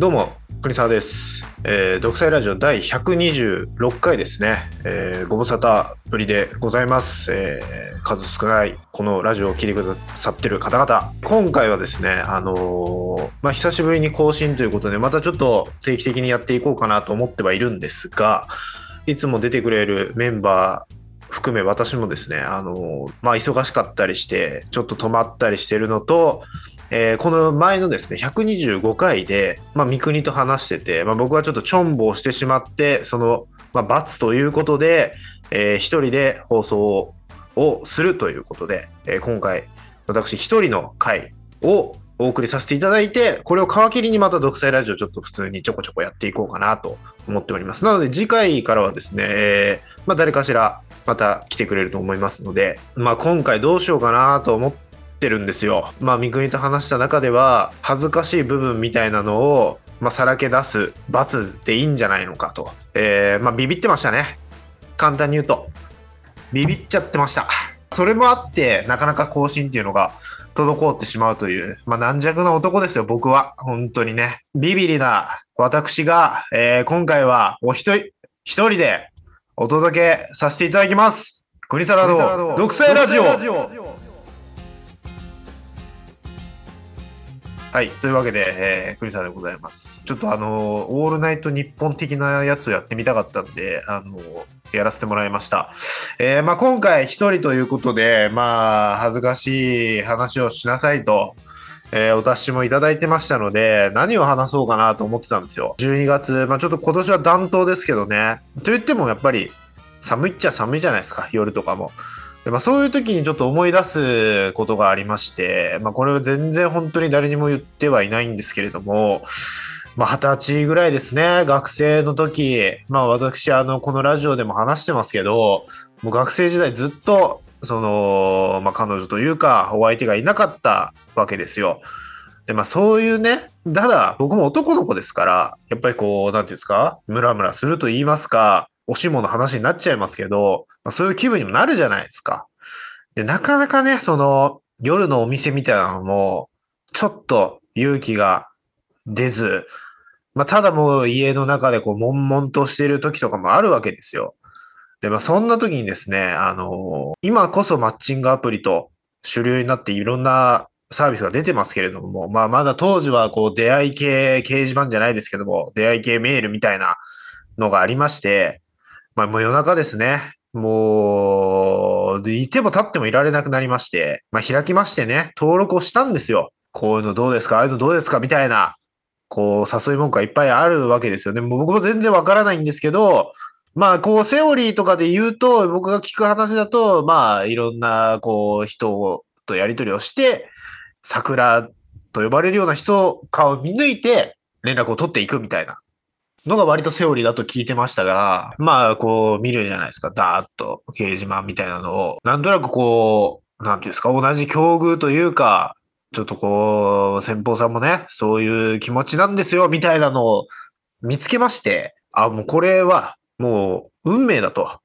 どうも、国沢です。えー、独裁ラジオ第126回ですね。えー、ご無沙汰ぶりでございます。えー、数少ないこのラジオを聞いてくださってる方々。今回はですね、あのーまあ、久しぶりに更新ということで、またちょっと定期的にやっていこうかなと思ってはいるんですが、いつも出てくれるメンバー、含め私もですね、あのまあ、忙しかったりして、ちょっと止まったりしてるのと、えーこの前のですね、125回で、まあ、三国と話してて、まあ、僕はちょっとチョンボをしてしまって、その、まあ、罰ということで、えー一人で放送をするということで、えー今回、私一人の回をお送りさせていただいて、これを皮切りにまた独裁ラジオちょっと普通にちょこちょこやっていこうかなと思っております。なので次回からはですね、えーまあ、誰かしらまた来てくれると思いますので、まあ、今回どうしようかなと思ってるんですよ。まあ、三國と話した中では、恥ずかしい部分みたいなのを、まあ、さらけ出す罰でいいんじゃないのかと。えーまあ、ビビってましたね。簡単に言うと。ビビっちゃってました。それもあって、なかなか更新っていうのが滞ってしまうという、まあ、軟弱な男ですよ、僕は。本当にね。ビビリな私が、えー今回はお一人、一人でお届けさせていただきます。国サラの独裁ラジオ。はい。というわけで、えー、クリサでございます。ちょっとあのオールナイト日本的なやつをやってみたかったんで、あのやらせてもらいました。えーまあ今回一人ということで、まあ、恥ずかしい話をしなさいと、えーお達しもいただいてましたので、何を話そうかなと思ってたんですよ。12月、まあちょっと今年は暖冬ですけどね。と言ってもやっぱり寒いっちゃ寒いじゃないですか、夜とかも。でまあ、そういう時にちょっと思い出すことがありまして、まあ、これは全然本当に誰にも言ってはいないんですけれども、まあ、二十歳ぐらいですね、学生の時、まあ、私、あの、このラジオでも話してますけど、もう学生時代ずっと、その、まあ、彼女というか、お相手がいなかったわけですよ。で、まあ、そういうね、ただ、僕も男の子ですから、やっぱりこう、なんていうんですか、ムラムラすると言いますか、おしもの話になっちゃいますけど、まあ、そういう気分にもなるじゃないですか。で、なかなかね、その、夜のお店みたいなのも、ちょっと勇気が出ず、まあ、ただもう家の中でこう、悶々としている時とかもあるわけですよ。で、まあ、そんな時にですね、あの今こそマッチングアプリと主流になっていろんなサービスが出てますけれども、まあ、まだ当時はこう、出会い系掲示板じゃないですけども、出会い系メールみたいなのがありまして、まあ、もう夜中ですね。もう、でいても立ってもいられなくなりまして、まあ、開きましてね、登録をしたんですよ。こういうのどうですか？ああいうのどうですか？みたいな、こう、誘い文句がいっぱいあるわけですよね。もう僕も全然わからないんですけど、まあ、こう、セオリーとかで言うと、僕が聞く話だと、まあ、いろんな、こう、人とやり取りをして、桜と呼ばれるような人、顔を見抜いて、連絡を取っていくみたいなのが割とセオリーだと聞いてましたが、まあ、こう見るじゃないですか。ダーッと掲示板みたいなのを。なんとなくこう、なんていうんですか、同じ境遇というか、ちょっとこう、先方さんもね、そういう気持ちなんですよ、みたいなのを見つけまして、あ、もうこれは、もう、運命だと。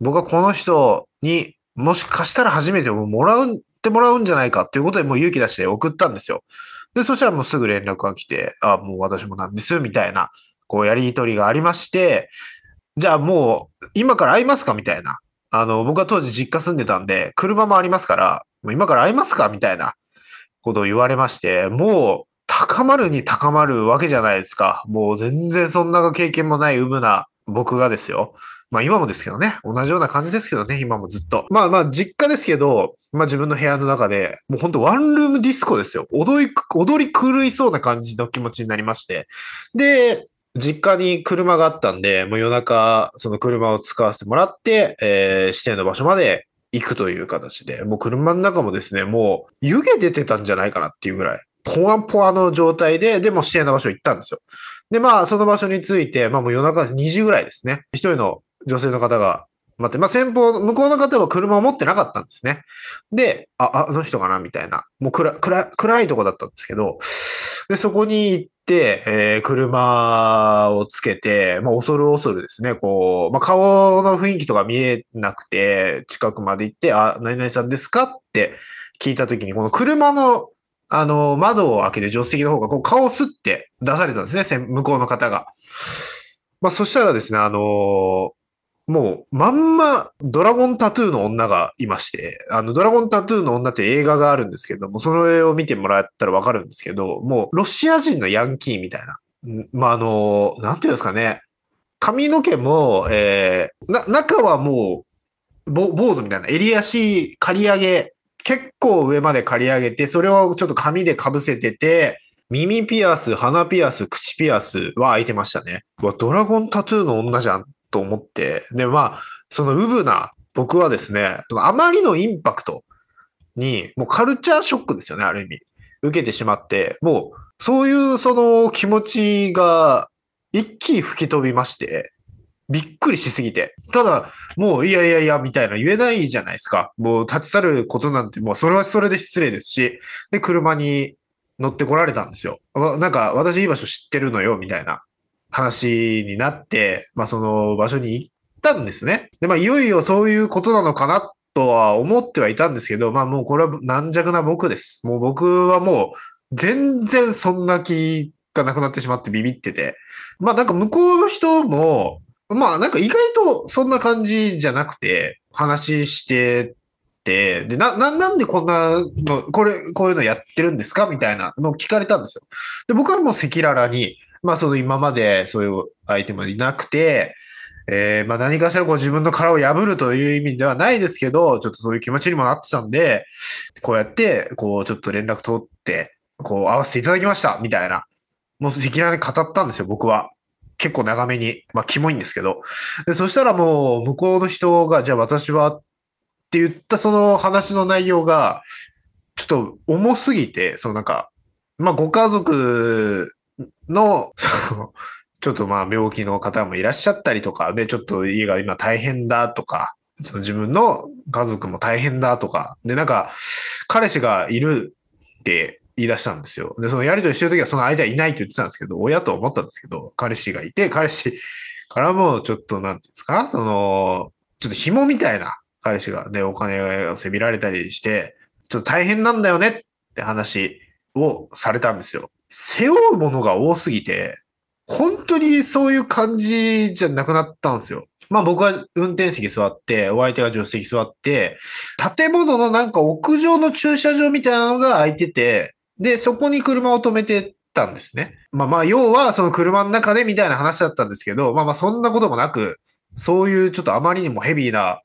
僕はこの人にもしかしたら初めてもらうってもらうんじゃないかっていうことでもう勇気出して送ったんですよ。で、そしたらもうすぐ連絡が来て、あ、もう私もなんですよ、みたいな、こうやりとりがありまして、じゃあもう今から会いますかみたいな。あの、僕は当時実家住んでたんで、車もありますから、もう今から会いますかみたいなことを言われまして、もう高まるに高まるわけじゃないですか。もう全然そんな経験もないうぶな僕がですよ。まあ今もですけどね。同じような感じですけどね、今もずっと。まあまあ実家ですけど、まあ自分の部屋の中で、もう本当ワンルームディスコですよ。踊り、踊り狂いそうな感じの気持ちになりまして。で、実家に車があったんで、もう夜中、その車を使わせてもらって、えー指定の場所まで行くという形で、もう車の中もですね、もう湯気出てたんじゃないかなっていうぐらい、ポワンポワの状態で、でも指定の場所行ったんですよ。で、まあ、その場所に着いて、まあもう夜中2時ぐらいですね。一人の女性の方が待って、まあ先方、向こうの方は車を持ってなかったんですね。で、あ、ああの人かなみたいな。もう暗、暗、暗いとこだったんですけど、で、そこに行って、えー車をつけて、まあ、恐る恐るですね、こう、まあ、顔の雰囲気とか見えなくて、近くまで行って、あ、何々さんですかって聞いたときに、この車のあの、窓を開けて助手席の方がこう顔をすって出されたんですね、向こうの方が。まあ、そしたらですね、あのもう、まんま、ドラゴンタトゥーの女がいまして、あの、ドラゴンタトゥーの女って映画があるんですけども、それを見てもらったらわかるんですけど、もう、ロシア人のヤンキーみたいな。まあ、あの、なんていうんですかね。髪の毛も、えー、な、中はもう、ぼ坊主みたいな、襟足刈り上げ、結構上まで刈り上げて、それをちょっと髪で被せてて、耳ピアス、鼻ピアス、口ピアスは開いてましたね。わドラゴンタトゥーの女じゃんと思って。で、まあ、そのウブな僕はですね、あまりのインパクトに、もうカルチャーショックですよね、ある意味。受けてしまって、もう、そういうその気持ちが一気に吹き飛びまして、びっくりしすぎて。ただ、もういやいやいや、みたいな言えないじゃないですか。もう立ち去ることなんて、もうそれはそれで失礼ですし、で、車に乗ってこられたんですよ。なんか、私いい場所知ってるのよ、みたいな。話になって、まあその場所に行ったんですね。で、まあいよいよそういうことなのかなとは思ってはいたんですけど、まあもうこれは軟弱な僕です。もう僕はもう全然そんな気がなくなってしまってビビってて。まあなんか向こうの人も、まあなんか意外とそんな感じじゃなくて、話してて、で、な、な、なんでこんなの、これ、こういうのやってるんですか？みたいなのを聞かれたんですよ。で、僕はもう赤裸々に、まあその今までそういう相手もいなくて、えー、まあ何かしらこう自分の殻を破るという意味ではないですけど、ちょっとそういう気持ちにもなってたんで、こうやって、こうちょっと連絡取って、こう合わせていただきました、みたいな。もう赤裸々に語ったんですよ、僕は。結構長めに。まあ、キモいんですけど。でそしたらもう、向こうの人が、じゃあ私はって言ったその話の内容が、ちょっと重すぎて、そのなんか、まあ、ご家族の、その、ちょっとまあ病気の方もいらっしゃったりとか、で、ちょっと家が今大変だとか、その自分の家族も大変だとか、で、なんか、彼氏がいるって言い出したんですよ。で、そのやりとりしてるときはその間いないと言ってたんですけど、親と思ったんですけど、彼氏がいて、彼氏からもちょっと、なんていうんですか、その、ちょっと紐みたいな彼氏が、で、お金をせびられたりして、ちょっと大変なんだよねって話をされたんですよ。背負うものが多すぎて、本当にそういう感じじゃなくなったんですよ。まあ僕は運転席座って、お相手が助手席座って、建物のなんか屋上の駐車場みたいなのが空いてて、で、そこに車を止めてたんですね。まあまあ、要はその車の中でみたいな話だったんですけど、まあまあそんなこともなく、そういうちょっとあまりにもヘビーな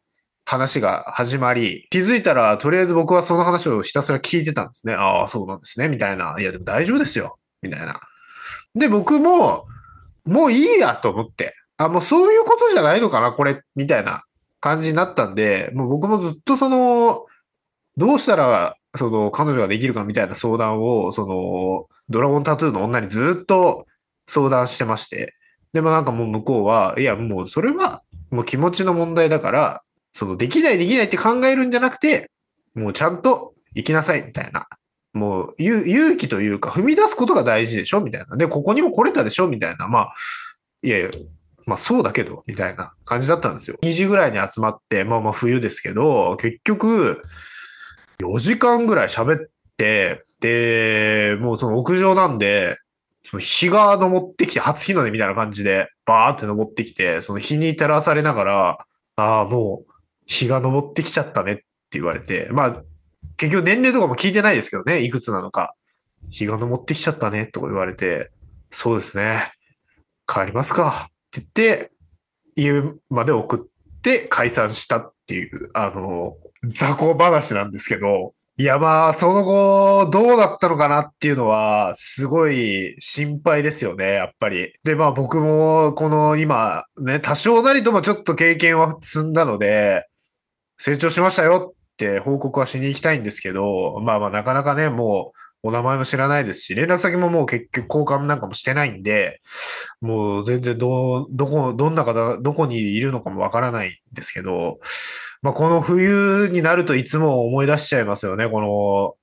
話が始まり、気づいたら、とりあえず僕はその話をひたすら聞いてたんですね。ああ、そうなんですね、みたいな。いや、でも大丈夫ですよ、みたいな。で、僕も、もういいやと思って、あ、もうそういうことじゃないのかな、これ、みたいな感じになったんで、もう僕もずっとその、どうしたら、その、彼女ができるかみたいな相談を、その、ドラゴンタトゥーの女にずっと相談してまして、でもなんかもう向こうは、いや、もうそれは、もう気持ちの問題だから、その、できないできないって考えるんじゃなくて、もうちゃんと行きなさい、みたいな。もう、勇気というか、踏み出すことが大事でしょみたいな。で、ここにも来れたでしょみたいな。まあ、いやいや、まあそうだけど、みたいな感じだったんですよ。2時ぐらいに集まって、まあまあ冬ですけど、結局、4時間ぐらい喋って、で、もうその屋上なんで、その日が昇ってきて、初日の出みたいな感じで、バーって昇ってきて、その日に照らされながら、ああ、もう、日が昇ってきちゃったねって言われて、まあ、結局年齢とかも聞いてないですけどね、いくつなのか。日が昇ってきちゃったねとか言われて、そうですね。帰りますかって言って、家まで送って解散したっていう、あの、雑魚話なんですけど、いやまあ、その後、どうだったのかなっていうのは、すごい心配ですよね、やっぱり。で、まあ僕も、この今、ね、多少なりともちょっと経験は積んだので、成長しましたよって報告はしに行きたいんですけど、まあまあなかなかね、もうお名前も知らないですし、連絡先ももう結局交換なんかもしてないんで、もう全然ど、どこ、どんな方、どこにいるのかもわからないんですけど、まあこの冬になるといつも思い出しちゃいますよね、この、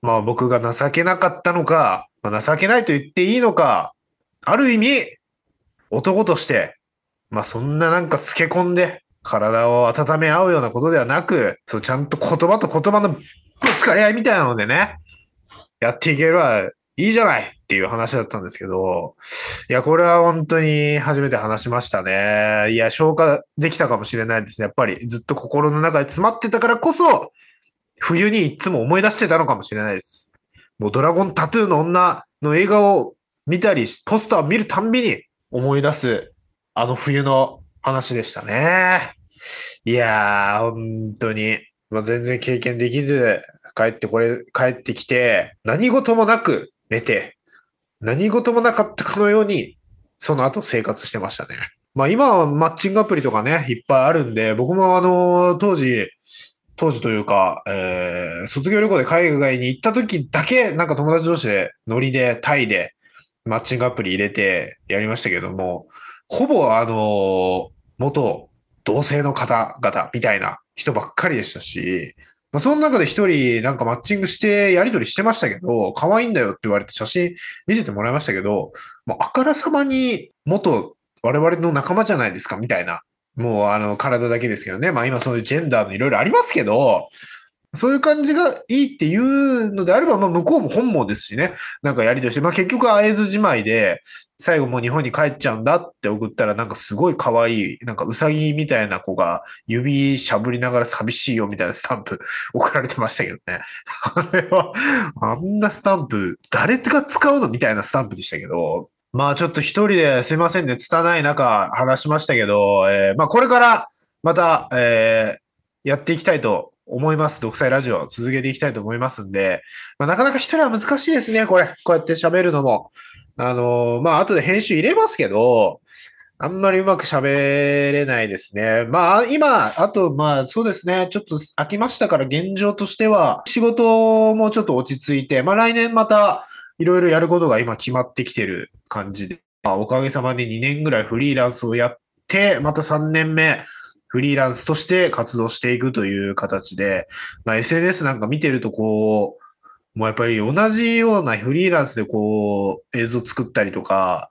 まあ僕が情けなかったのか、まあ、情けないと言っていいのか、ある意味、男として、まあそんななんか漬け込んで、体を温め合うようなことではなく、そうちゃんと言葉と言葉のぶつかり合いみたいなのでね、やっていければいいじゃないっていう話だったんですけど、いや、これは本当に初めて話しましたね。いや、消化できたかもしれないですね。やっぱりずっと心の中で詰まってたからこそ、冬にいつも思い出してたのかもしれないです。もうドラゴンタトゥーの女の映画を見たり、ポスターを見るたんびに思い出す、あの冬の話でしたね。いやー、本当に、まあ、全然経験できず、帰ってこれ、帰ってきて、何事もなく寝て、何事もなかったかのように、その後生活してましたね。まあ今はマッチングアプリとかね、いっぱいあるんで、僕もあの、当時、当時というか、えー、卒業旅行で海外に行った時だけ、なんか友達同士でノリでタイでマッチングアプリ入れてやりましたけども、ほぼあの、元同性の方々みたいな人ばっかりでしたし、まあ、その中で一人なんかマッチングしてやり取りしてましたけど、可愛いんだよって言われて写真見せてもらいましたけど、まあ、あからさまに元我々の仲間じゃないですかみたいな、もうあの体だけですけどね。まあ今そういうジェンダーのいろいろありますけど、そういう感じがいいっていうのであれば、まあ向こうも本望ですしね。なんかやりとして、まあ結局会えずじまいで、最後もう日本に帰っちゃうんだって送ったら、なんかすごい可愛い、なんかウサギみたいな子が指しゃぶりながら寂しいよみたいなスタンプ 送られてましたけどね。あれは、あんなスタンプ、誰が使うのみたいなスタンプでしたけど、まあちょっと一人ですいませんね、拙い中話しましたけど、えー、まあこれからまた、えー、やっていきたいと思います。独裁ラジオ続けていきたいと思いますんで、まあ、なかなか一人は難しいですね、これ。こうやって喋るのも。あのー、まあ、後で編集入れますけど、あんまりうまく喋れないですね。まあ、今、あと、まあ、そうですね。ちょっと飽きましたから、現状としては、仕事もちょっと落ち着いて、まあ、来年また、いろいろやることが今決まってきてる感じで、まあ、おかげさまで2年ぐらいフリーランスをやって、また3年目、フリーランスとして活動していくという形で、まあ、SNS なんか見てるとこう、もうやっぱり同じようなフリーランスでこう映像作ったりとか、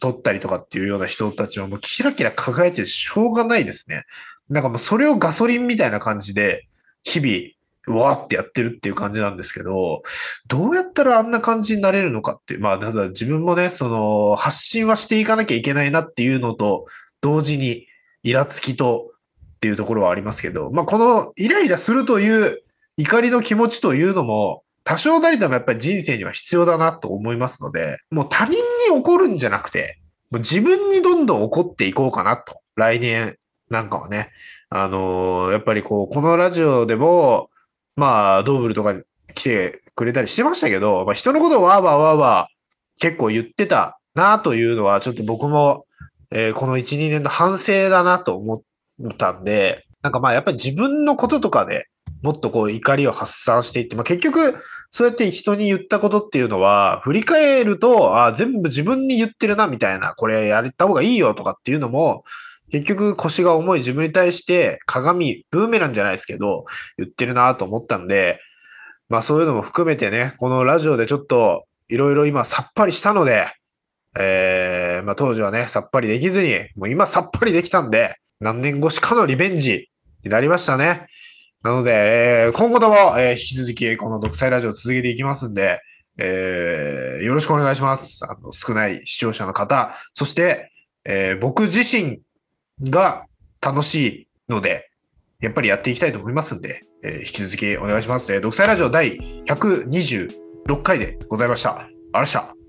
撮ったりとかっていうような人たちはもうキラキラ輝いてしょうがないですね。なんかもうそれをガソリンみたいな感じで、日々、わーってやってるっていう感じなんですけど、どうやったらあんな感じになれるのかっていう、まあ、ただ自分もね、その、発信はしていかなきゃいけないなっていうのと、同時に、イラつきとっていうところはありますけど、まあ、このイライラするという怒りの気持ちというのも、多少なりともやっぱり人生には必要だなと思いますので、もう他人に怒るんじゃなくて、もう自分にどんどん怒っていこうかなと。来年なんかはね。あのー、やっぱりこう、このラジオでも、まあ、ドーブルとか来てくれたりしてましたけど、まあ、人のことをわーわーわーわー結構言ってたなというのは、ちょっと僕もえー、この1、2年の反省だなと思ったんで、なんかまあやっぱり自分のこととかでもっとこう怒りを発散していって、まあ結局そうやって人に言ったことっていうのは振り返ると、あ全部自分に言ってるなみたいな、これやった方がいいよとかっていうのも、結局腰が重い自分に対して鏡、ブーメランじゃないですけど、言ってるなと思ったんで、まあそういうのも含めてね、このラジオでちょっといろいろ今さっぱりしたので、えー、まあ当時はね、さっぱりできずに、もう今さっぱりできたんで、何年越しかのリベンジになりましたね。なので、えー、今後とも、えー、引き続きこの独裁ラジオを続けていきますんで、えー、よろしくお願いします。あの、少ない視聴者の方、そして、えー、僕自身が楽しいので、やっぱりやっていきたいと思いますんで、えー、引き続きお願いします。えー、独裁ラジオ第126回でございました。ありがとうございました。